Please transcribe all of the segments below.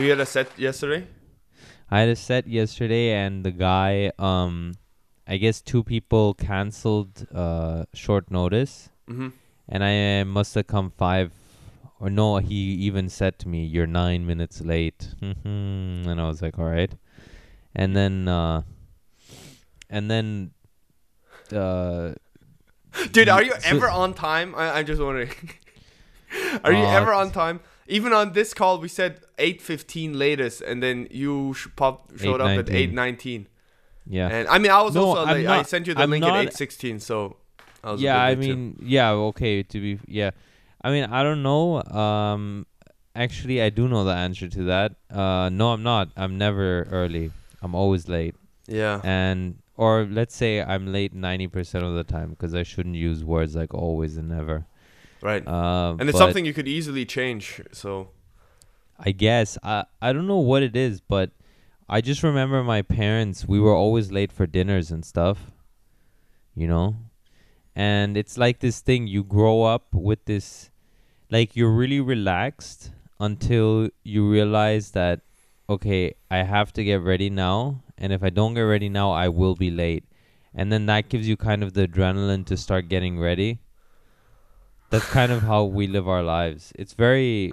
So you had a set yesterday. I had a set yesterday, and the guy, um, I guess two people canceled uh short notice, Mm-hmm. and I must have come five, or no, he even said to me, "You're nine minutes late," and I was like, "All right," and then, uh, and then, uh, Dude, are you ever on time? I, I'm just wondering. are you Uh, ever on time? Even on this call, we said 8:15 latest, and then you sh- pop showed up at 8:19. 8:19. yeah, And I mean, I was No, also late. I sent you the I'm link not- at 8:16, so I was yeah. I late too. mean, yeah. Okay, to be yeah, I mean, I don't know. Um, actually, I do know the answer to that. Uh, no, I'm not. I'm never early. I'm always late. yeah. and or let's say I'm late ninety percent of the time because I shouldn't use words like always and never. Right. Uh, and it's something you could easily change. So I guess I I don't know what it is, but I just remember my parents. We were always late for dinners and stuff, you know, and it's like this thing. You grow up with this, like you're really relaxed until you realize that okay, I have to get ready now, and if I don't get ready now, I will be late. And then that gives you kind of the adrenaline to start getting ready. That's kind of how we live our lives. It's very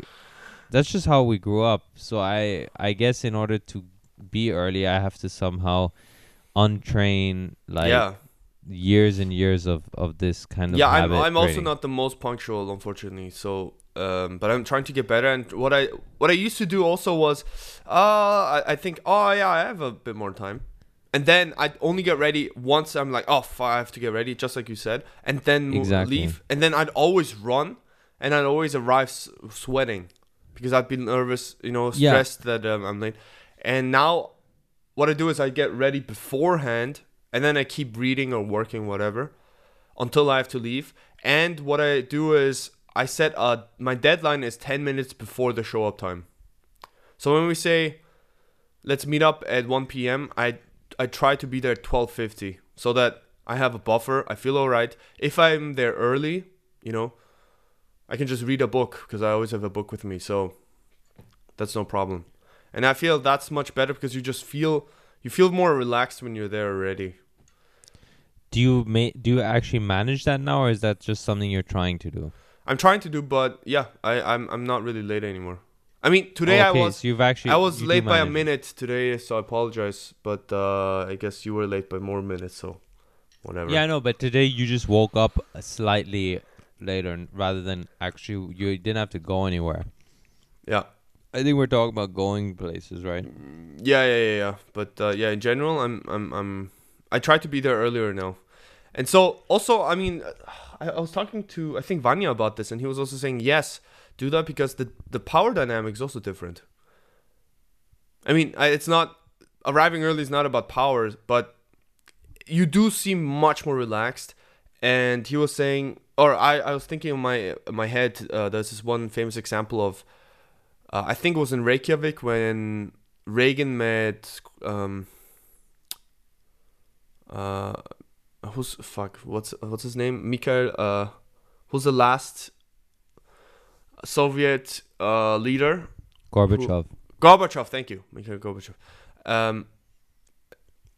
that's just how we grew up. So I I guess in order to be early, I have to somehow untrain like yeah, years and years of of this kind of yeah. I'm I'm also not the most punctual, unfortunately. So, um, but I'm trying to get better. And what I what I used to do also was, uh, I, I think, oh yeah, I have a bit more time. And then I'd only get ready once I'm like, oh, fuck, I have to get ready, just like you said. And then Exactly. leave. And then I'd always run, and I'd always arrive s- sweating because I'd be nervous, you know, Yeah. stressed that um, I'm late. And now, what I do is I get ready beforehand, and then I keep reading or working, whatever, until I have to leave. And what I do is I set a my deadline is 10 minutes before the show up time. So when we say let's meet up at 1 p.m., I I try to be there at 12:50 so that I have a buffer. I feel all right. If I'm there early, you know, I can just read a book because I always have a book with me. So that's no problem. And I feel that's much better because you just feel you feel more relaxed when you're there already. Do you ma- do you actually manage that now, or is that just something you're trying to do? I'm trying to do, but yeah, I I'm I'm not really late anymore. I mean, today okay, I was So you've actually. I was late by a minute today, so I apologize. But uh, I guess you were late by more minutes, so whatever. Yeah, I know, but today you just woke up slightly later, rather than actually you didn't have to go anywhere. yeah, I think we're talking about going places, right? yeah, yeah, yeah, yeah. But uh, yeah, in general, I'm I'm I'm I try to be there earlier now, and so also, I mean, I, I was talking to I think Vanya about this, and he was also saying yes, do that because the the power dynamic is also different. I mean, it's not arriving early is not about powers, but you do seem much more relaxed. And he was saying, or I, I was thinking in my in my head, uh, there's this one famous example of, uh, I think it was in Reykjavik when Reagan met, um, uh, who's fuck, what's what's his name, Mikhail, uh, who's the last Soviet uh leader Gorbachev. Gorbachev, thank you, Mikhail Gorbachev. Um,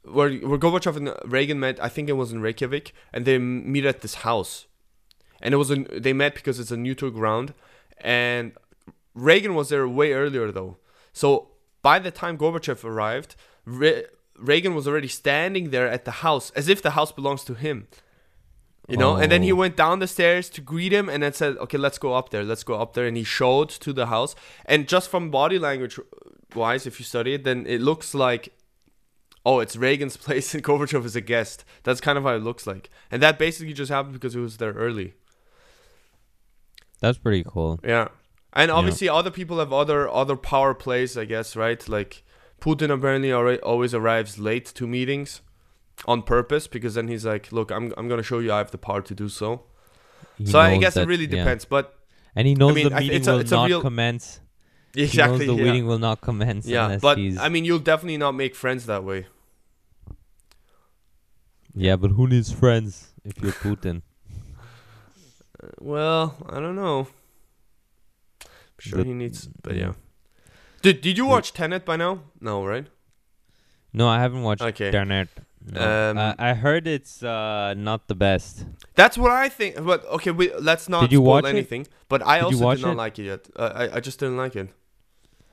where where Gorbachev and Reagan met, I think it was in Reykjavik, and they meet at this house, and it was a, they met because it's a neutral ground, and Reagan was there way earlier though. So by the time Gorbachev arrived, Re- Reagan was already standing there at the house as if the house belongs to him. You know, and then he Oh. went down the stairs to greet him and then said, Okay, let's go up there, let's go up there. And he showed to the house. And just from body language wise, if you study it, then it looks like, oh, it's Reagan's place and Gorbachev is a guest. That's kind of how it looks like. And that basically just happened because he was there early. That's pretty cool. Yeah. And obviously, other people have other other power plays, I guess, right? Like Putin apparently always arrives late to meetings on purpose because then he's like, "Look, I'm I'm gonna show you I have the power to do so." He so I guess that- it really yeah. depends, but And he knows mean, the I- meeting it's a- will a not real- commence. exactly, He knows the yeah. meeting will not commence yeah. But he's. I mean, you'll definitely not make friends that way. yeah, but who needs friends if you're Putin? Uh, Well, I don't know. I'm sure But- he needs, but yeah. yeah. Did Did you watch Tenet by now? No, right? No, I haven't watched Okay. Tenet. No. Um, Uh, I heard it's uh, not the best. That's what I think. But okay, we, let's not Did you spoil watch it? anything. But I Did you also did not it? like it yet. Uh, I I just didn't like it.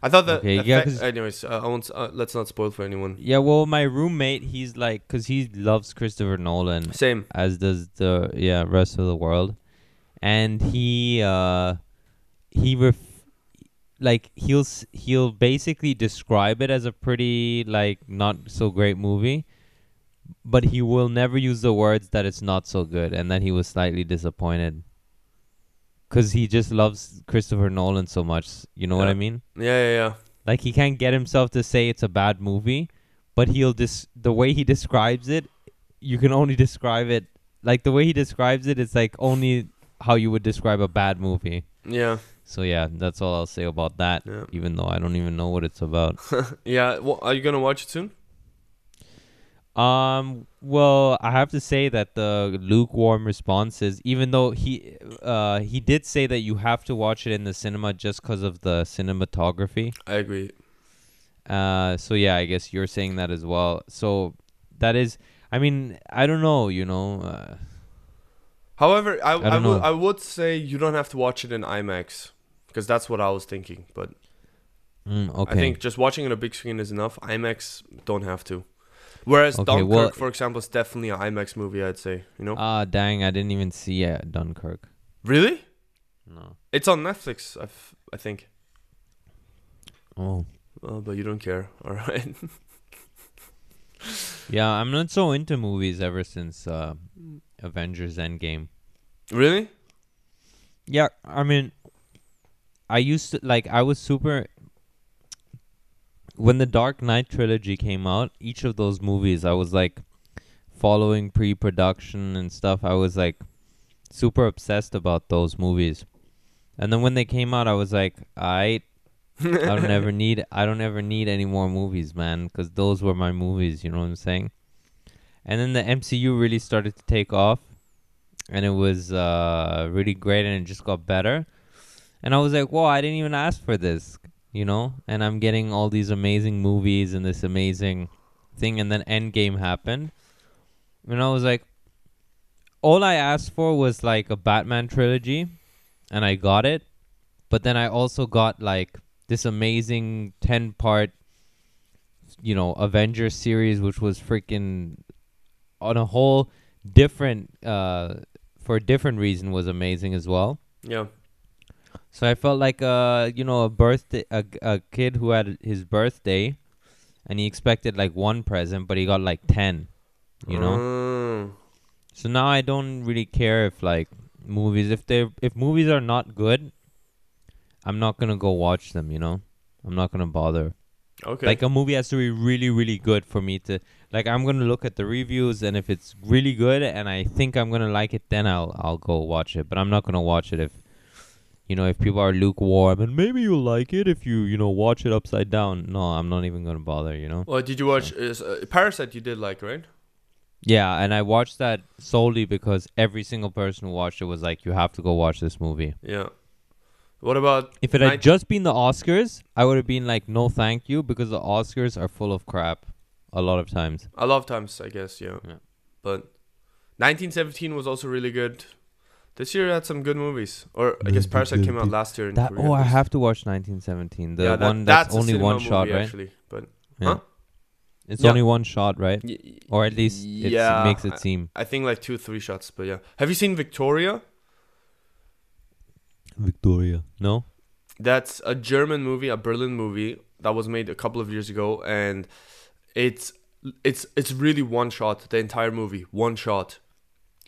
I thought that. Okay, yeah, effect- 'cause- anyways, uh, I won't. Uh, let's not spoil for anyone. Yeah, well, my roommate, he's like, cause he loves Christopher Nolan, Same. as does the yeah rest of the world, and he uh he ref like he'll he'll basically describe it as a pretty like not so great movie, but he will never use the words that it's not so good and that he was slightly disappointed. Cause he just loves Christopher Nolan so much, you know what I mean? Yeah, yeah, yeah. Like he can't get himself to say it's a bad movie, but he'll dis the way he describes it, you can only describe it like the way he describes it. It's like only how you would describe a bad movie. Yeah, So yeah, that's all I'll say about that. yeah. Even though I don't even know what it's about. yeah. Well, are you gonna watch it soon? Um. Well, I have to say that the lukewarm responses, even though he, uh, he did say that you have to watch it in the cinema just because of the cinematography. I agree. Uh, so yeah, I guess you're saying that as well. So that is, I mean, I don't know, you know. Uh, However, I I, would would say you don't have to watch it in IMAX because that's what I was thinking. But mm, okay. I think just watching it on a big screen is enough. IMAX don't have to. Whereas Okay, Dunkirk, well- for example, is definitely an IMAX movie. I'd say. You know. Ah, dang! I didn't even see uh, Dunkirk. really? No. It's on Netflix. I I think. Oh. Well, but you don't care. All right. Yeah, I'm not so into movies ever since uh, Avengers Endgame. really? Yeah, I mean, I used to like I was super. When the Dark Knight trilogy came out, each of those movies, I was like following pre-production and stuff. I was like super obsessed about those movies, and then when they came out, I was like, I, I don't ever need, I don't ever need any more movies, man, because those were my movies. You know what I'm saying? And then the MCU really started to take off, and it was uh, really great, and it just got better. And I was like, whoa, I didn't even ask for this, you know? And I'm getting all these amazing movies and this amazing thing. And then Endgame happened. And I was like, all I asked for was like a Batman trilogy, and I got it. But then I also got like this amazing 10 part, you know, Avengers series, which was freaking on a whole different, uh, for a different reason, was amazing as well. Yeah. So I felt like uh you know a birthday a, a kid who had his birthday and he expected like one present but he got like 10 you know Mm. so now I don't really care if like movies if they if movies are not good I'm not going to go watch them you know I'm not going to bother Okay. like a movie has to be really really good for me to like I'm going to look at the reviews and if it's really good and I think I'm going to like it then I'll I'll go watch it but I'm not going to watch it if you know if people are lukewarm and maybe you'll like it if you you know watch it upside down no I'm not even going to bother you know well, did you watch is, uh, Parasite? You did like right? yeah and I watched that solely because every single person who watched it was like you have to go watch this movie Yeah. What about if it had just been the Oscars I would have been like no thank you because the Oscars are full of crap a lot of times a lot of times? I guess yeah. Yeah. But 1917 was also really good. This year had some good movies. Or I guess Parasite came out last year. In That Korea oh, I have to watch 1917. The yeah, that- one that's, a only one shot, movie, right? Actually, but Yeah. Huh? It's Yeah. only one shot, right? y- Or at least it's, yeah, it makes it seem. I think like two, three shots. But yeah, have you seen Victoria? Victoria. No. That's a German movie, a Berlin movie that was made a couple of years ago, and it's it's it's really one shot. The entire movie, one shot,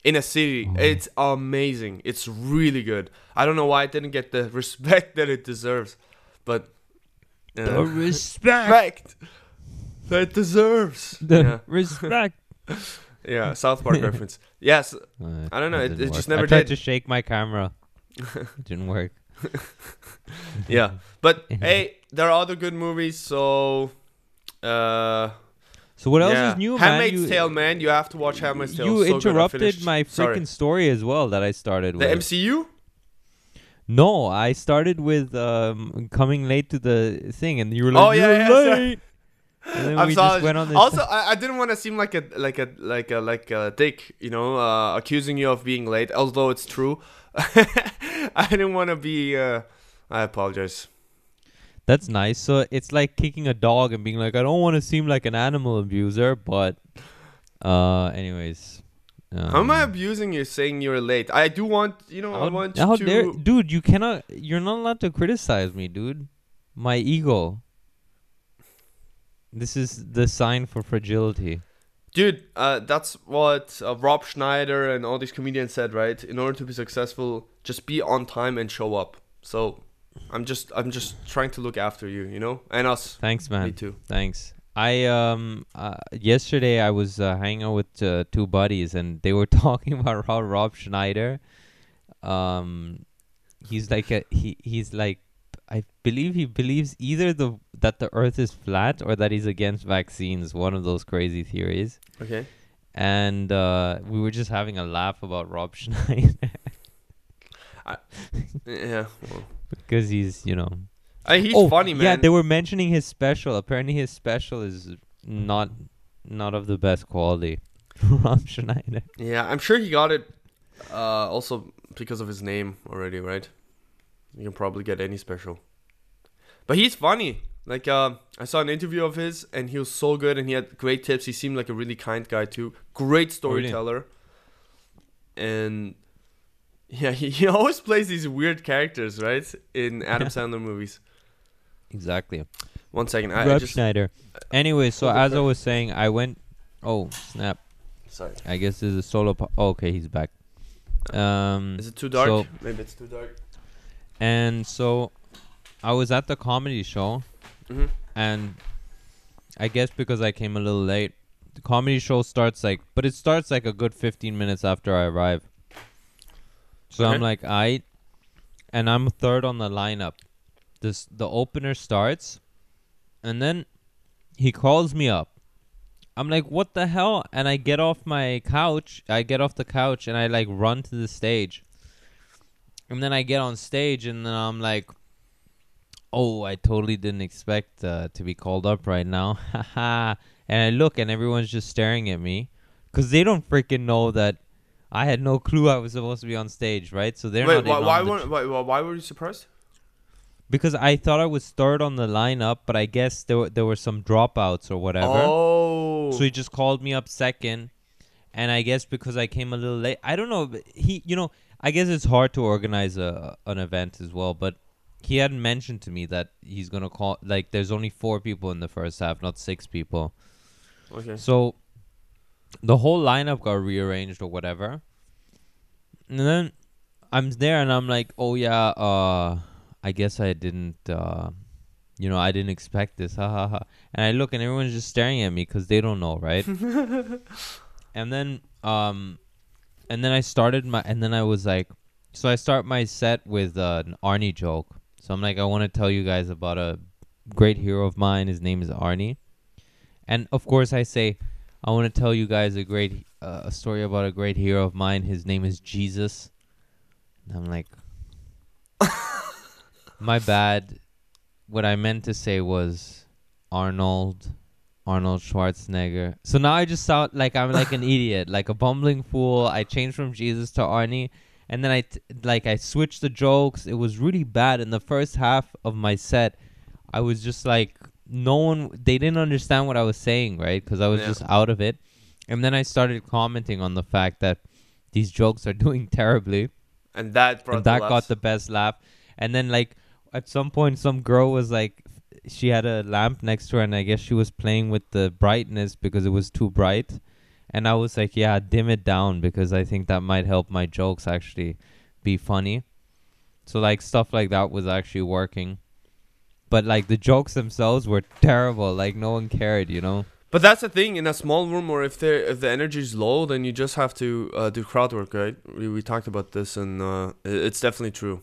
in a city. Oh. It's amazing. It's really good. I don't know why it didn't get the respect that it deserves, but uh, respect. respect that it deserves. The yeah, respect. yeah. South Park reference. Yes, Uh, I don't know, that it- it just never I tried did. to shake my camera. it didn't work. yeah. But hey, there are other good movies. So, uh, So what else yeah. is new, man? Handmaid's You, Tale, man. You have to watch Handmaid's Tale. you So interrupted my Sorry. freaking story as well that I started The with. MCU. No, I started with um, coming late to the thing, and you were like, Oh, yeah, "You're yeah, sorry. late." I'm sorry. went on this. Also, I, I didn't want to seem like a like a like a like a dick, you know, uh, accusing you of being late. Although it's true, I didn't want to be. Uh, I apologize. That's nice. So it's like kicking a dog and being like, I don't want to seem like an animal abuser, but uh, anyways. Um, How am I abusing you, saying you're late? I do want, you know, I want how to. dare- dude? You cannot. You're not allowed to criticize me, dude. My ego. This is the sign for fragility. Dude, uh, that's what uh, Rob Schneider and all these comedians said, right? In order to be successful, just be on time and show up. So, I'm just, I'm just trying to look after you, you know, and us. Thanks, man. Me too. Thanks. I um uh, yesterday I was uh, hanging out with uh, two buddies and they were talking about how Rob Schneider, um, he's like a he he's like I believe he believes either the that the Earth is flat or that he's against vaccines. One of those crazy theories. Okay. And uh, we were just having a laugh about Rob Schneider Yeah. Well. Because he's you know Uh, he's oh, funny, man. Yeah, they were mentioning his special. Apparently, his special is not not of the best quality. Rob Schneider. Yeah, I'm sure he got it uh, also because of his name already, right? You can probably get any special. But he's funny. Like uh, I saw an interview of his and he was so good and he had great tips. He seemed like a really kind guy too. Great Oh, storyteller. And yeah, he, he always plays these weird characters, right? In Adam Sandler movies. Exactly. One second, I, I Rob just Schneider. Anyway, so as I was saying, I went. Oh snap! sorry. I guess this is a solo. Po- oh, okay, he's back. Um, Is it too dark? So- Maybe it's too dark. and so I was at the comedy show, hmm and I guess because I came a little late, the comedy show starts like, but it starts like a good 15 minutes after I arrive. So I'm like, I, and I'm third on the lineup. This the opener starts, and then he calls me up. I'm like, what the hell? And I get off my couch. I get off the couch and I like run to the stage. And then I get on stage and then I'm like, oh, I totally didn't expect uh, to be called up right now. Haha. and I look and everyone's just staring at me because they don't freaking know that I had no clue I was supposed to be on stage, right? So they're Wait, not why, in why, on the were, why, why, why were you surprised? because I thought I was third on the lineup, but I guess there were, there were some dropouts or whatever. Oh. So he just called me up second, and I guess because I came a little late, I don't know. but He, you know, I guess it's hard to organize a an event as well. But he hadn't mentioned to me that he's gonna call. Like, there's only four people in the first half, not six people. okay. So the whole lineup got rearranged or whatever. And then I'm there and I'm like, "Oh yeah, uh I guess I didn't uh you know, I didn't expect this." Ha ha ha. And I look and everyone's just staring at me cuz they don't know, right? and then um and then I started my and then I was like so I start my set with uh, an Arnie joke. So I'm like I want to tell you guys about a great hero of mine. His name is Arnie. And of course I say I want to tell you guys a great uh, a story about a great hero of mine. His name is Jesus. And I'm like, my bad. What I meant to say was Arnold, Arnold Schwarzenegger. So now I just sound like I'm like an idiot, like a bumbling fool. I changed from Jesus to Arnie, and then I t- like I switched the jokes. It was really bad in the first half of my set. I was just like no one they didn't understand what I was saying, right? Cuz I was Yeah. just out of it. And then I started commenting on the fact that these jokes are doing terribly And that brought and that the got the best laugh. And then like at some point, some girl was like, she had a lamp next to her, and I guess she was playing with the brightness because it was too bright. And I was like, yeah, dim it down because I think that might help my jokes actually be funny. So like stuff like that was actually working. But like the jokes themselves were terrible. Like no one cared, you know. But that's the thing in a small room, or if there if the energy is low, then you just have to uh, do crowd work, right? We, we talked about this, and uh, it's definitely true.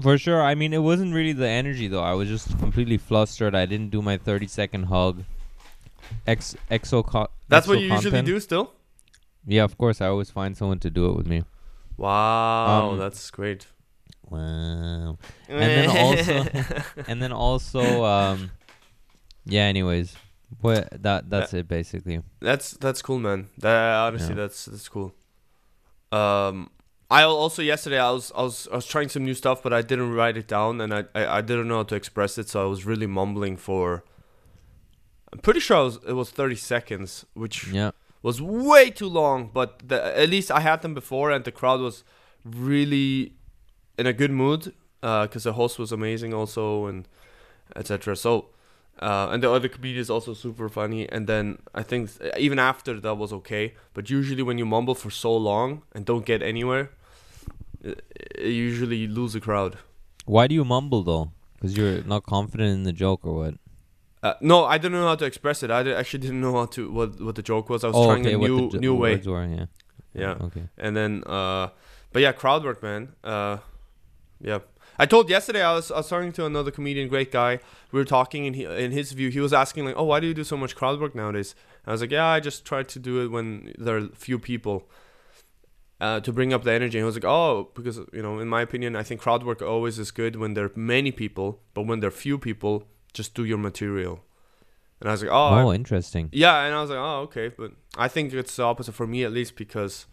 For sure. I mean, it wasn't really the energy though. I was just completely flustered. I didn't do my 30 second hug. Ex exo co- That's what you usually do, still. Yeah, of course. I always find someone to do it with me. Wow, Um, that's great. Wow. And then also, and then also, um, yeah. Anyways, what that that's it basically. That's that's cool, man. That honestly, Yeah. that's that's cool. Um, I also yesterday I was I was I was trying some new stuff, but I didn't write it down, and I I, I didn't know how to express it, so I was really mumbling for. I'm pretty sure I was, it was 30 seconds, which Yeah. was way too long. But the, at least I had them before, and the crowd was really in a good mood because the host was amazing also, and etc. So, uh, and the other comedian is also super funny. And then I think even after that was okay. But usually when you mumble for so long and don't get anywhere, uh, uh, usually you lose a crowd. Why do you mumble though? Because you're not confident in the joke or what? Uh, no, I didn't know how to express it. I actually didn't know how to what what the joke was. I was oh, trying okay. a new jo- new way. were, yeah. Yeah. Okay. And then, uh, but yeah, crowd work, man. Uh, yeah. I told yesterday I was I was talking to another comedian, great guy. We were talking, and he, in his view, he was asking like, "Oh, why do you do so much crowd work nowadays?" I was like, "Yeah, I just try to do it when there are few people." Uh, to bring up the energy, and he was like, "Oh, because you know, in my opinion, I think crowd work always is good when there are many people, but when there are few people, just do your material." And I was like, "Oh, Oh, interesting. yeah, and I was like, oh, okay, but I think it's the opposite for me at least because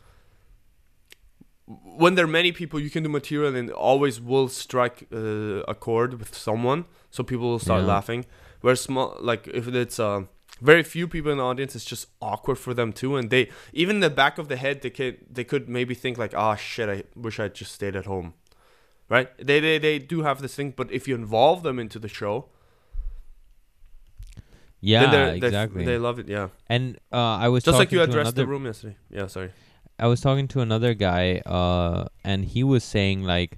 when there are many people, you can do material and always will strike uh, a chord with someone, so people will start Yeah. laughing. Where small, like if it's uh, very few people in the audience, it's just awkward for them too, and they even in the back of the head, they could they could maybe think like, oh shit, I wish I just stayed at home, right? They they they do have this thing, but if you involve them into the show, Yeah, they're- they- exactly. they love it, yeah. and uh, I was Just like you to addressed the room yesterday. Yeah, sorry. I was talking to another guy, uh, and he was saying like,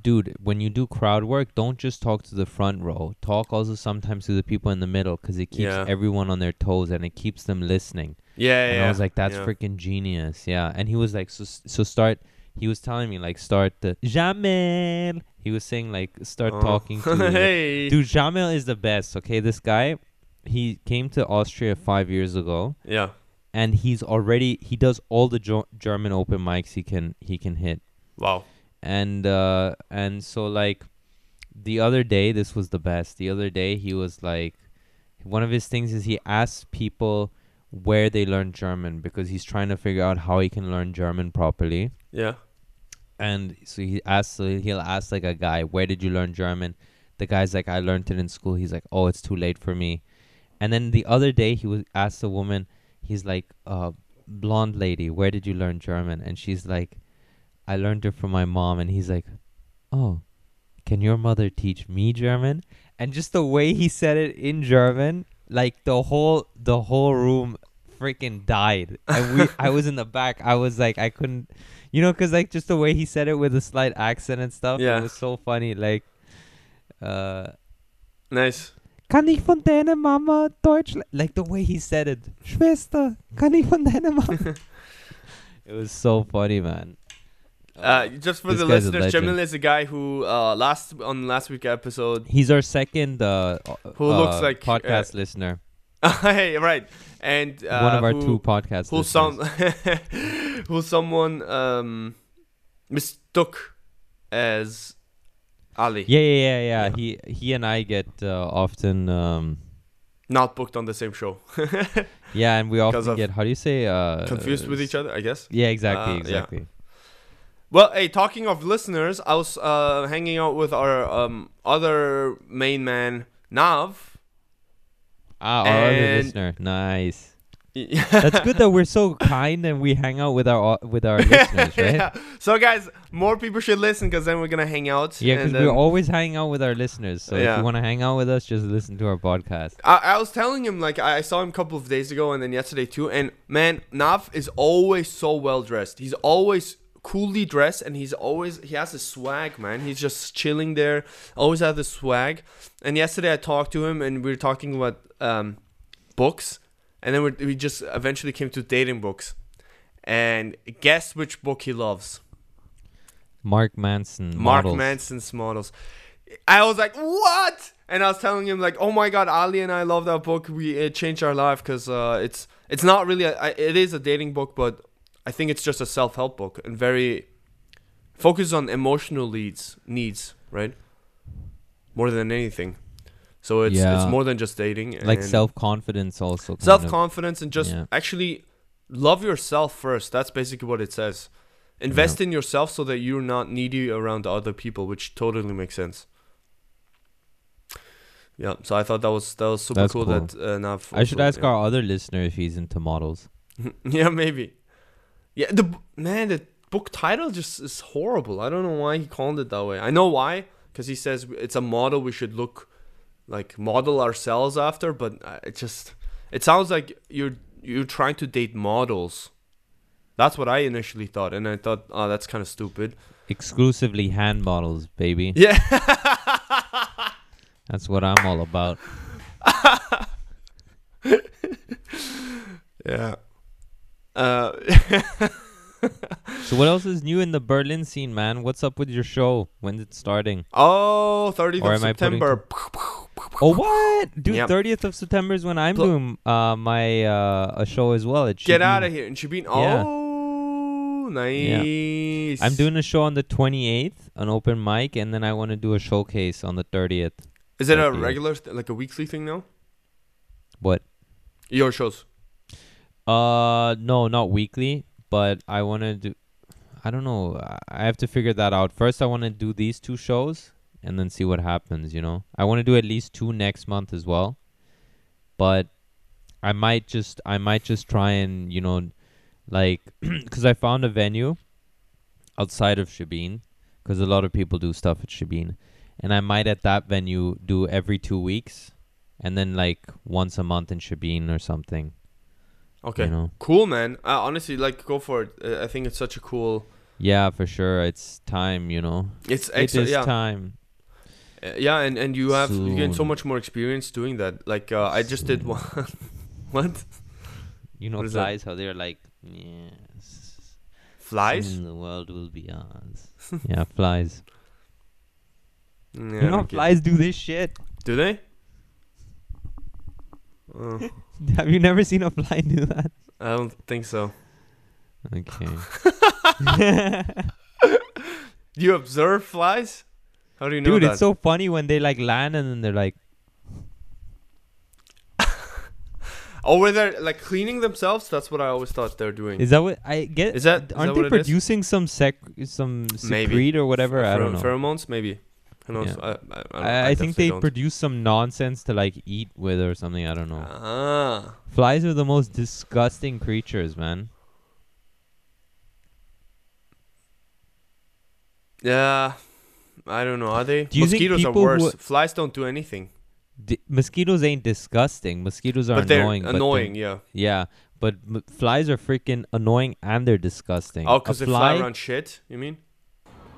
dude, when you do crowd work, don't just talk to the front row. Talk also sometimes to the people in the middle, because it keeps Yeah. everyone on their toes and it keeps them listening. Yeah, and yeah. I was like, that's yeah. freaking genius, yeah. And he was like, so so start. He was telling me like start the Jamel. He was saying like start Oh. talking to hey. dude. Jamel is the best. Okay, this guy, he came to Austria five years ago Yeah. And he's already he does all the jo- German open mics he can he can hit. Wow. and uh and so like the other day this was the best. The other day he was like one of his things is he asks people where they learn German because he's trying to figure out how he can learn German properly. Yeah. and so he asks so he'll ask like a guy where did you learn German? The guy's like I learned it in school. He's like oh it's too late for me. And then the other day he was asked a woman he's like uh blonde lady where did you learn German? And she's like I learned it from my mom. And he's like oh can your mother teach me German? And just the way he said it in German like the whole the whole room freaking died. And we I was in the back. I was like I couldn't you know cuz like just the way he said it with a slight accent and stuff Yeah. it was so funny like uh Nice. Kann ich von deiner Mama Deutsch like the way he said it Schwester kann ich von deiner Mama it was so funny man Uh, just for this the listeners, legend. Jamil is a guy who uh last on last week episode he's our second uh Who looks uh, like, uh, podcast listener hey, right. And uh, one of our who, two podcast who listeners. some who someone um mistook as Ali. yeah, yeah, yeah, yeah. Yeah. He he and I get uh, often, um, Not booked on the same show. yeah, and we often get how do you say uh, Confused with each other, I guess. Yeah, exactly, Uh, yeah. exactly. Well, hey, talking of listeners, I was uh, hanging out with our um, other main man, Nav. Ah, our other listener, nice. That's good that we're so kind and we hang out with our with our listeners, right? yeah. So, guys, more people should listen because then we're gonna hang out. Yeah, because we're always hanging out with our listeners. So if you want to hang out with us, just listen to our podcast. I, I was telling him like I saw him a couple of days ago and then yesterday too. And man, Nav is always so well dressed. He's always coolly dressed and he's always he has a swag, man. He's just chilling there, always has the swag. And yesterday I talked to him and we were talking about um, books, and then we we just eventually came to dating books. And guess which book he loves? Mark Manson. Mark models. Manson's models. I was like, what? And I was telling him like, oh my god, Ali and I love that book. We it changed our life because uh, it's it's not really a, I- it is a dating book, but I think it's just a self help book and very focused on emotional leads needs, right? More than anything. So it's it's more than just dating. like self confidence also. self confidence and just Yeah. actually love yourself first. That's basically what it says. Invest in yourself so that you're not needy around other people, which totally makes sense. Yeah, so I thought that was that was super That's cool, cool. that uh, Nav. I should ask yeah. our other listener if he's into models. yeah, maybe. Yeah, the man, the book title just is horrible. I don't know why he called it that way. I know why, because he says it's a model we should look like model ourselves after. But uh, it just it sounds like you're you're trying to date models. That's what I initially thought, and I thought, oh, that's kind of stupid. Exclusively hand models, baby. Yeah, That's what I'm all about. yeah. Uh, So what else is new in the Berlin scene, man? What's up with your show? When's it starting? oh, 30th Or of September. Oh what? Dude, Yep. 30th of September is when I'm Pl- doing uh my uh a show as well. Get out of here. And Shabin, Yeah. oh, nice. I'm doing a show on the 28th, an open mic, and then I want to do a showcase on the 30th. Is it a regular, th- like a weekly thing now? What? Your shows. Uh, no, not weekly, but I want to do. I don't know. I- have to figure that out. First, I want to do these two shows and then see what happens. You know, I want to do at least two next month as well. But I might just, I might just try and you know, like, because I found a venue outside of Shabin, because a lot of people do stuff at Shabin, and I might at that venue do every two weeks, and then like once a month in Shabin or something. Okay. You know. Cool, man. Uh, honestly, like, go for it. Uh, I think it's such a cool. Yeah, for sure. It's time, you know. It's It excellent. is Yeah. time. Uh, yeah, and, and you have you gain so much more experience doing that. Like, uh, I just did one. what? You know, What flies how they're like, yes, Flies? soon the world will be ours. yeah, flies. Mm, you know, don't flies do this shit. Do they? Uh, Have you never seen a fly do that? I don't think so. Okay. Do you observe flies? How do you know Dude, that? it's so funny when they like land and then they're like, oh, where they're like cleaning themselves? That's what I always thought they're doing. is that what I get? Is that aren't that they what it is? producing some sec, some Maybe. secrete or whatever? I don't know. Pheromones, maybe. Yeah. I, I, I, I, I think they don't. produce some nonsense to like eat with or something. I don't know. Ah. Flies are the most disgusting creatures, man. Yeah. I don't know. Are they? Do Mosquitoes are people who- worse. Flies don't do anything. D- mosquitoes ain't disgusting. Mosquitoes are but they're annoying. but annoying, yeah. yeah, but m- flies are freaking annoying and they're disgusting. Oh, because they fly around shit, you mean?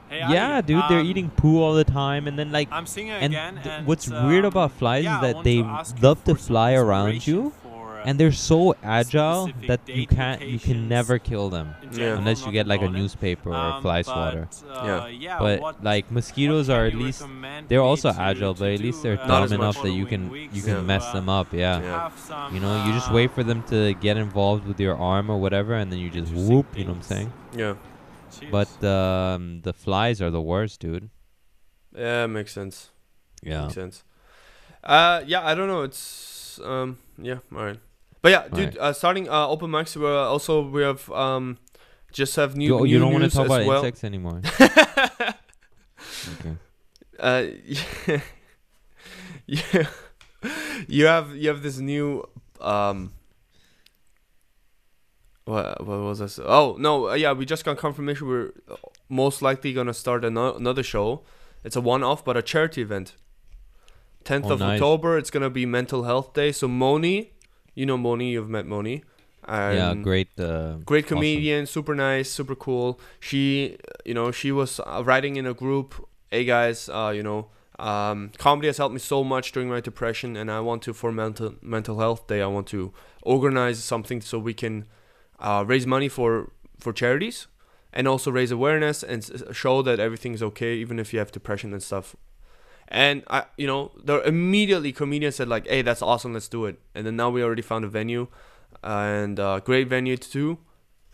Hey, yeah, Ali, dude, they're um, eating poo all the time, and then like, I'm singing and again. th- and what's weird um, about flies yeah, is that they ask you love to fly around you, for, uh, and they're so agile that you can't, you can never kill them Yeah. unless you get like a about it. newspaper or a Um, fly but, swatter. uh, Yeah. yeah, But what- like mosquitoes are at least they're also agile, to but at least they're uh, dumb enough that you can you to, can mess uh, them up. Yeah. Yeah. have some, You know, you just uh, wait for them to get involved with your arm or whatever, and then you just whoop. You know what I'm saying? Yeah. Cheers. But um, the flies are the worst, dude. Yeah, makes sense. Yeah. Makes sense. Uh, yeah, I don't know. It's um, yeah, all right. But yeah, dude. Alright. Uh, starting uh, open mics. We also we have um, just have new. You, new you don't want to talk about well. insects anymore. okay. Uh, yeah, you have you have this new um. What what was this? Oh no, uh, yeah, we just got confirmation. We're most likely gonna start ano- another show. It's a one-off, but a charity event. Tenth Oh, of nice. October. It's gonna be Mental Health Day. So Moni, you know Moni, you've met Moni. yeah, great. Uh, great awesome. comedian super nice super cool she you know she was uh, writing in a group hey guys uh, you know um, comedy has helped me so much during my depression and i want to for mental mental health day i want to organize something so we can uh, raise money for for charities and also raise awareness and show that everything's okay even if you have depression and stuff and i you know there immediately comedians said like hey that's awesome let's do it and then now we already found a venue and uh, great venue too,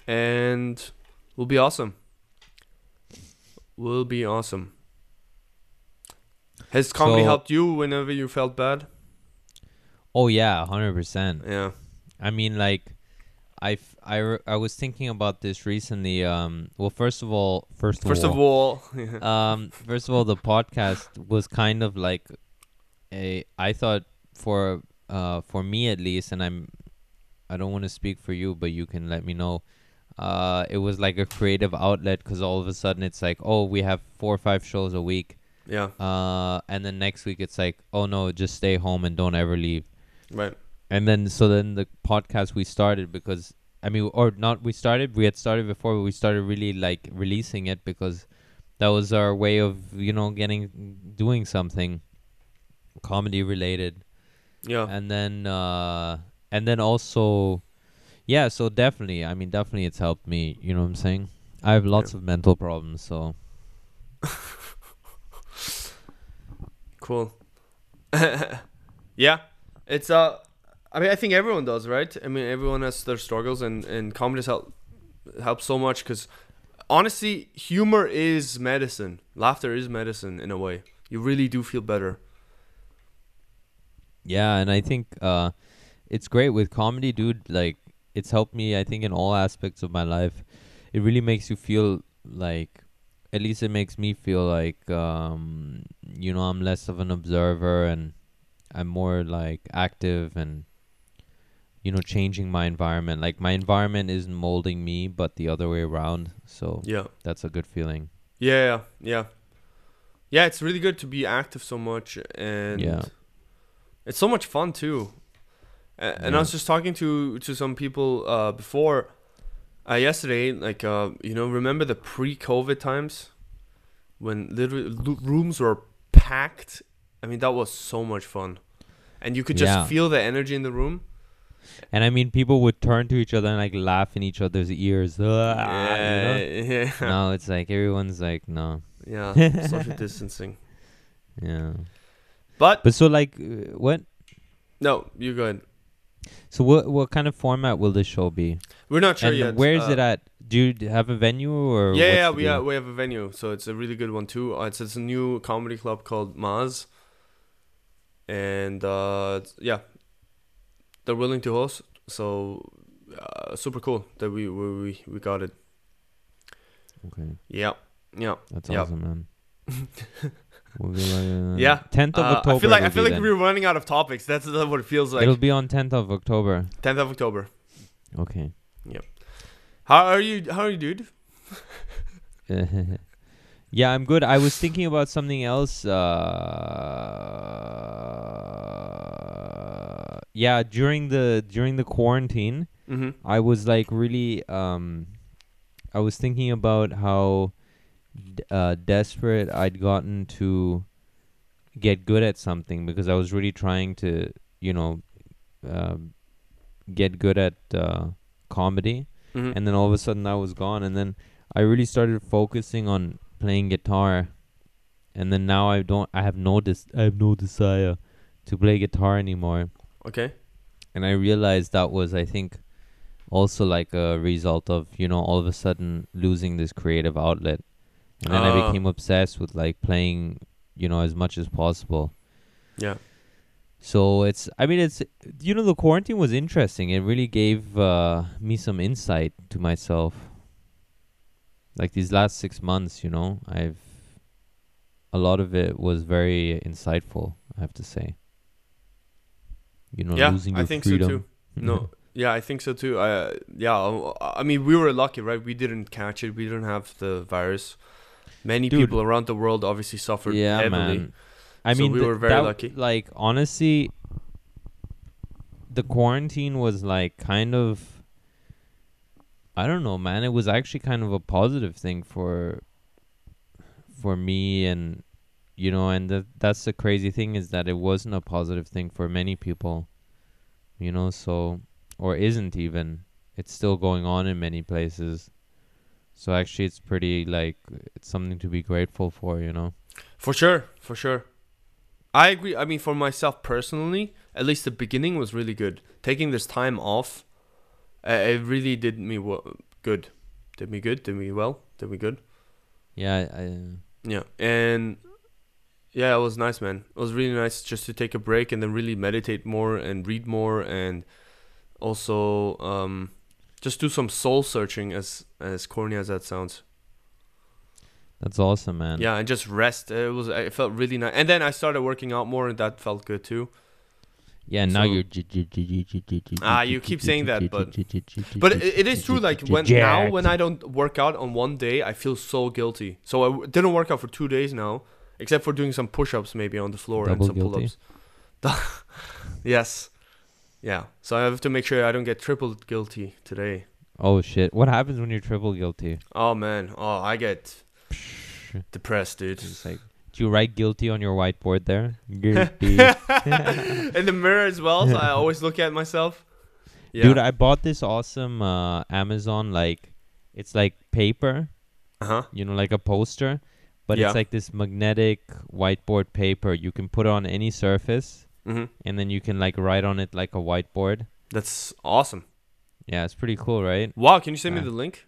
and will be awesome. will be awesome. Has comedy So- helped you whenever you felt bad? Oh yeah, hundred percent. Yeah. I mean, like, I, f- I, I was thinking about this recently. Um, well, first of all, first of First all, of all, um, first of all, the podcast was kind of like a. I thought for uh for me at least, and I'm, I don't want to speak for you, but you can let me know. Uh, it was like a creative outlet because all of a sudden it's like, oh, we have four or five shows a week. yeah, Uh, and then next week it's like, oh no, just stay home and don't ever leave. right. And then so then the podcast we started because I mean or not we started we had started before but we started really like releasing it because that was our way of you know getting doing something comedy related. Yeah, and then uh and then also yeah so definitely I mean definitely it's helped me you know what I'm saying? I have lots of mental problems so. Cool. yeah, it's uh, I mean, I think everyone does, right? I mean, everyone has their struggles, and and comedy help helps so much because honestly, humor is medicine. Laughter is medicine in a way. You really do feel better. Yeah, and I think uh, it's great with comedy, dude. Like, it's helped me. I think in all aspects of my life, it really makes you feel like. At least it makes me feel like, um, you know, I'm less of an observer and I'm more like active and, you know, changing my environment. Like my environment isn't molding me, but the other way around. So Yeah. that's a good feeling. Yeah, yeah, yeah. Yeah, it's really good to be active so much, and Yeah. it's so much fun too. And I was just talking to to some people uh, before uh, yesterday, like uh, you know, remember the pre-COVID times when literally rooms were packed. I mean, that was so much fun, and you could just Yeah. feel the energy in the room. And I mean, people would turn to each other and like laugh in each other's ears. Ah, you know? yeah, yeah, no, it's like everyone's like, no, yeah. Social distancing, yeah. but But so like, uh, what? no, you go ahead. So what? What kind of format will this show be? We're not sure and yet. where is uh, it at? Do you have a venue or? Yeah, yeah, we have, we have a venue, so it's a really good one too. Uh, it's it's a new comedy club called Maz, and uh, yeah, they're willing to host. So uh, super cool that we we we, got it. Okay, Yeah, yeah, that's Yep. awesome, man. we'll like, uh, Yeah, Tenth of Uh, October. I feel like I feel like then. we're running out of topics. That's, that's what it feels like. It'll be on tenth of October. Tenth of October. Okay. Yep. How are you? How are you, dude? yeah, I'm good. I was thinking about something else. Uh, yeah, during the during the quarantine, Mm-hmm. I was like really um I was thinking about how d- uh desperate I'd gotten to get good at something because I was really trying to, you know, um get good at uh comedy Mm-hmm. and then all of a sudden that was gone and then I really started focusing on playing guitar and then now I don't I have no dis- I have no desire to play guitar anymore okay. and I realized that was I think also like a result of you know all of a sudden losing this creative outlet and then I Ah. became obsessed with like playing you know as much as possible Yeah. so it's I mean it's you know the quarantine was interesting it really gave uh, me some insight to myself like these last 6 months you know I've a lot of it was very insightful I have to say you know yeah, losing I think freedom so too. No, yeah, I think so too. Uh, yeah, I I mean, we were lucky, right? We didn't catch it. We didn't have the virus. Many Dude. people around the world obviously suffered yeah, heavily. man. I So mean, we th- were very that- lucky. Like honestly, the quarantine was like kind of. I don't know, man. It was actually kind of a positive thing for. For me and, you know, and the, that's the crazy thing is that it wasn't a positive thing for many people. You know, so or isn't even. It's still going on in many places. So actually, it's pretty like it's something to be grateful for. You know. For sure, for sure. I agree. I mean, for myself personally, at least the beginning was really good. Taking this time off, uh, it really did me w- good. Did me good. Did me well. Did me good. Yeah, I, I- Yeah, and yeah, it was nice, man. It was really nice just to take a break and then really meditate more and read more and also um, just do some soul searching, as as corny as that sounds. that's awesome, man. Yeah, and just rest. It was. It felt really nice. And then I started working out more, and that felt good too. Yeah, now So- you're. Ah, you keep saying that, but- But it, is true. Like when now, when I don't work out on one day, I feel so guilty. So I didn't work out for two days now, except for doing some push-ups maybe on the floor Double and some guilty? pull-ups. yes, yeah. So I have to make sure I don't get triple guilty today. Oh shit! What happens when you're triple guilty? Oh man, oh I get depressed, dude. It's like, do you write guilty on your whiteboard there? Guilty. In the mirror as well, so I always look at myself. Yeah. Dude, I bought this awesome uh, Amazon like, it's like paper, uh huh. you know, like a poster, but Yeah. it's like this magnetic whiteboard paper. You can put it on any surface, hmm and then you can like write on it like a whiteboard. That's awesome. Yeah, it's pretty cool, right? Wow, can you send me the link?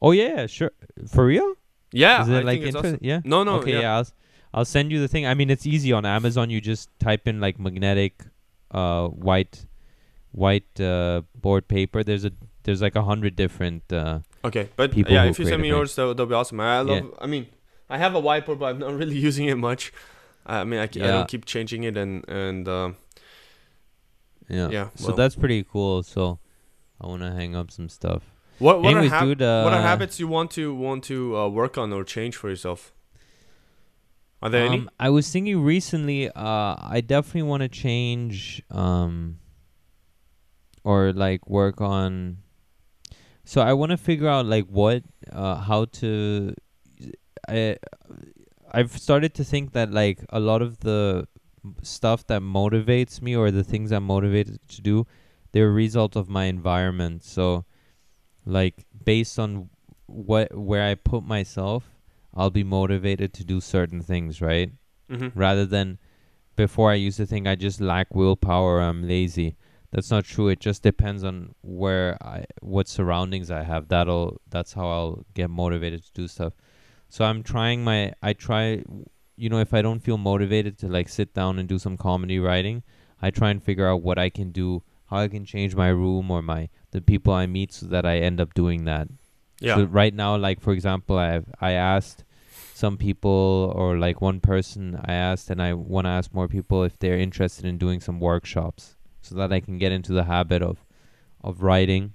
Oh yeah, sure. For real? Yeah, Is it I like think it's awesome. Yeah. No, no, okay, yeah. yeah. I'll, I'll send you the thing. I mean, it's easy on Amazon. You just type in like magnetic, uh, white, white uh, board paper. There's a there's like a hundred different. Uh, Okay, but yeah, if you send me yours, that that'll be awesome. I love. Yeah. I mean, I have a whiteboard, but I'm not really using it much. I mean, I, ke- I don't keep changing it, and and um, yeah. Yeah, So well. that's pretty cool. So I want to hang up some stuff. what what Anyways, are hab- dude. Uh, what are habits you want to want to uh, work on or change for yourself? Are there any? Um, I was thinking recently. Uh, I definitely want to change. Um, or like work on. So I want to figure out like what, uh, how to. I, I've started to think that like a lot of the stuff that motivates me or the things I'm motivated to do, they're a result of my environment. So, like based on what where I put myself, I'll be motivated to do certain things, right? Mm-hmm. Rather than before I used to think I just lack willpower I'm lazy. That's not true. It just depends on where I what surroundings I have. That'll that's how I'll get motivated to do stuff. So I'm trying my I try you know if I don't feel motivated to like sit down and do some comedy writing, I try and figure out what I can do, how I can change my room or my the people I meet so that I end up doing that. Yeah. So right now, like for example, I have I asked some people or like one person I asked, and I want to ask more people if they're interested in doing some workshops, so that I can get into the habit of of writing,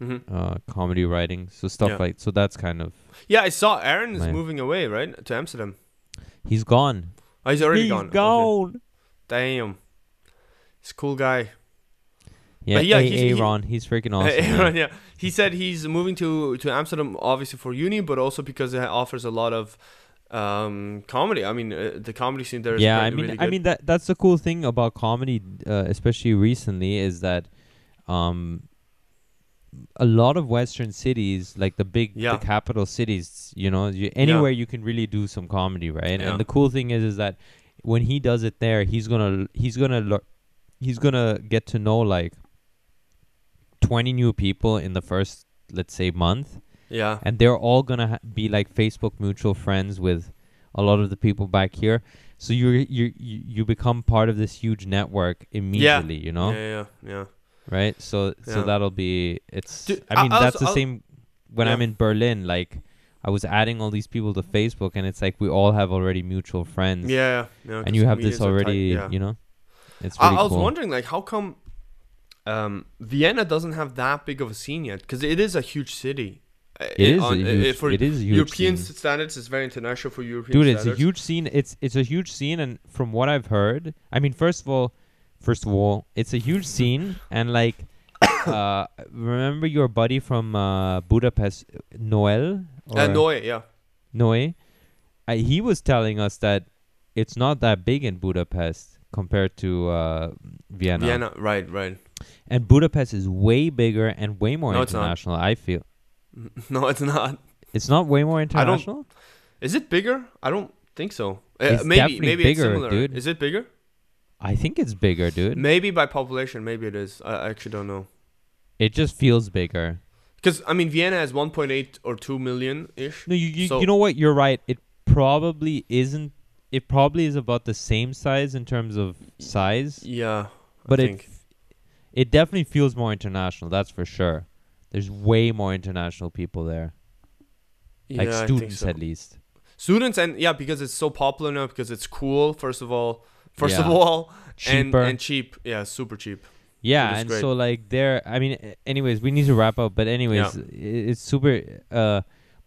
mm-hmm. uh, comedy writing, so stuff Yeah. like so. That's kind of Yeah, I saw Aaron is My- moving away, right, to Amsterdam. he's gone. Oh, he's already he's gone. Okay. gone. Damn. He's a cool guy. Yeah, But yeah, yeah he's- he- Aaron, he's freaking awesome. Aaron, yeah. He said he's moving to to Amsterdam, obviously for uni, but also because it offers a lot of um, comedy. I mean, uh, the comedy scene there is yeah, I mean, really I mean that that's the cool thing about comedy, uh, especially recently, is that um, a lot of Western cities, like the big, Yeah. the capital cities, you know, you, anywhere you can really do some comedy, right? Yeah. And the cool thing is, is that when he does it there, he's gonna, he's gonna, lear- he's gonna get to know like twenty new people in the first, let's say, month yeah, and they're all gonna ha- be like Facebook mutual friends with a lot of the people back here. So you you you you become part of this huge network immediately, you know, yeah, yeah, yeah. Right? So so that'll be it's. Dude, I mean I- I'll that's s- the I'll- same when Yeah. I'm in Berlin. Like I was adding all these people to Facebook, and it's like we all have already mutual friends. Yeah, yeah. and you have this tight, already, yeah. you know. It's I, really I was cool. wondering, like, how come um, Vienna doesn't have that big of a scene yet? Because it is a huge city. Uh, It is a on- uh, huge, for it is a huge European scene. standards. It's very international for European dude it's a huge scene it's it's a huge scene and from what i've heard i mean first of all first of all it's a huge scene and like uh remember your buddy from uh budapest noel Uh, no, yeah. noe uh, he was telling us that it's not that big in budapest compared to uh vienna, Vienna, right, right. and budapest is way bigger and way more No, international i feel No, it's not. it's not way more don't- international Is it bigger? I don't think so. Uh, maybe, maybe bigger, it's similar. dude. Is it bigger? I think it's bigger dude Maybe by population, maybe it is. I I actually don't know. it just feels bigger Because I mean, Vienna has 1.8 or 2 million ish. No, you you, So- you know what? You're right. It probably isn't. It probably is about the same size in terms of size, Yeah, but I it think. it definitely feels more international. That's for sure. There's way more international people there, like yeah, think students so. at least. Students and yeah, because it's so popular now. Because it's cool. First of all, first of all, Cheaper. and and cheap. Yeah, super cheap. Yeah, and great. so like there, I mean, anyways, we need to wrap up. But anyways, Yeah. it's super. Uh,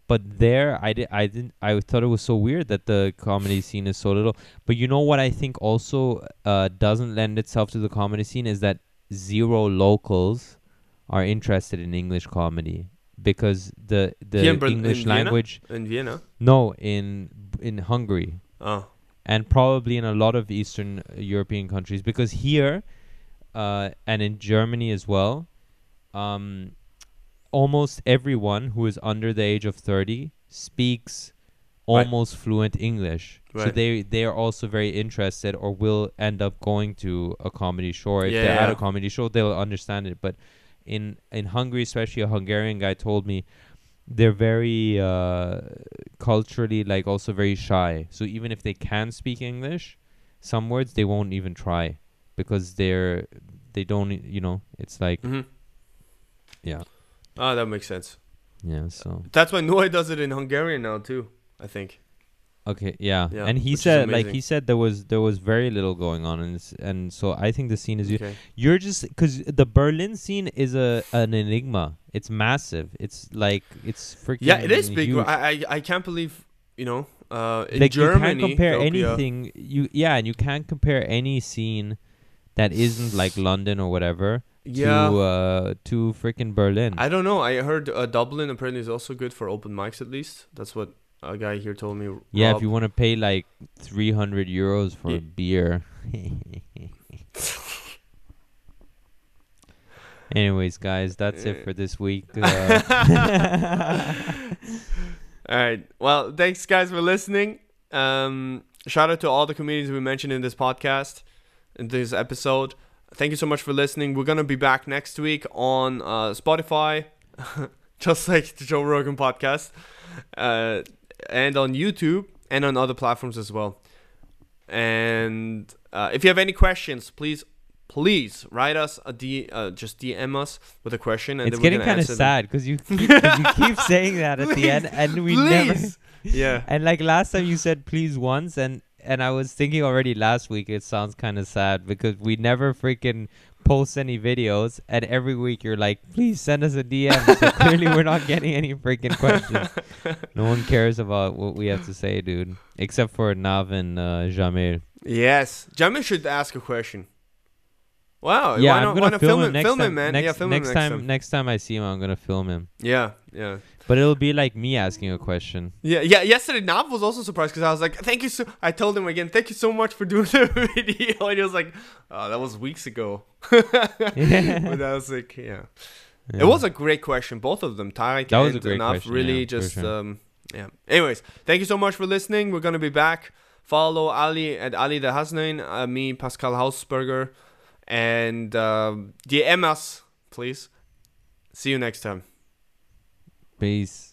but there, I did, I didn't, I thought it was so weird that the comedy scene is so little. But you know what? I think also uh doesn't lend itself to the comedy scene is that zero locals are interested in English comedy because the the Here English in Vienna? language. In Vienna. No, in in Hungary Oh, and probably in a lot of Eastern uh, European countries because here uh, and in Germany as well, um, almost everyone who is under the age of 30 speaks Right. almost fluent English. So they they are also very interested or will end up going to a comedy show. If Yeah, they're at a comedy show, they'll understand it. But in in Hungary, especially a Hungarian guy told me they're very uh, culturally like also very shy. So even if they can speak English, some words they won't even try because they're they don't you know it's like hmm yeah Ah, that makes sense. yeah so That's why Noy does it in Hungarian now too. I think. Okay yeah, Yeah, and he said like he said there was there was very little going on and and so I think the scene is Okay. you're just because the Berlin scene is a an enigma. It's massive. It's like it's freaking Yeah, it is big. I, I I can't believe you know. Uh, in like Germany, you can't compare a- anything. You yeah, and you can't compare any scene that isn't like London or whatever yeah. to uh to freaking Berlin. I don't know. I heard uh, Dublin apparently is also good for open mics at least. That's what a guy here told me. yeah, Rob. if you want to pay like three hundred euros for a beer. Anyways, guys, that's it for this week. Uh, All right. Well, thanks guys for listening. Um, shout out to all the comedians we mentioned in this podcast, in this episode. Thank you so much for listening. We're gonna be back next week on uh, Spotify, just like the Joe Rogan podcast, uh, and on YouTube and on other platforms as well. And uh, if you have any questions, please. Please write us a D, uh, just DM us with a question, and it's getting kind of sad because you, keep- you keep saying that at the end, and we never. Yeah. And like last time, you said please once, and and I was thinking already last week. It sounds kind of sad because we never freaking post any videos, and every week you're like, please send us a DM. So clearly, we're not getting any freaking questions. No one cares about what we have to say, dude, except for Nav and uh, Jamil. Yes, Jamil should ask a question. Wow. yeah, why I'm not, gonna film, film him next film time. him, man. Next, yeah, film next him time, next time. next time I see him, I'm gonna film him. Yeah, yeah, But it'll be like me asking a question. yeah, yeah. Yesterday, Nav was also surprised because I was like, "Thank you so." I told him again, "Thank you so much for doing the video," and he was like, "Oh, that was weeks ago." but I was like, yeah. Yeah. it was a great question, both of them. Tarek That was and a great Nav question, really yeah, just, sure. um, yeah. Anyways, thank you so much for listening. We're gonna be back. Follow Ali at Ali the Hasnain, uh, me Pascal Hausberger, and um, DM us, please. See you next time. Peace.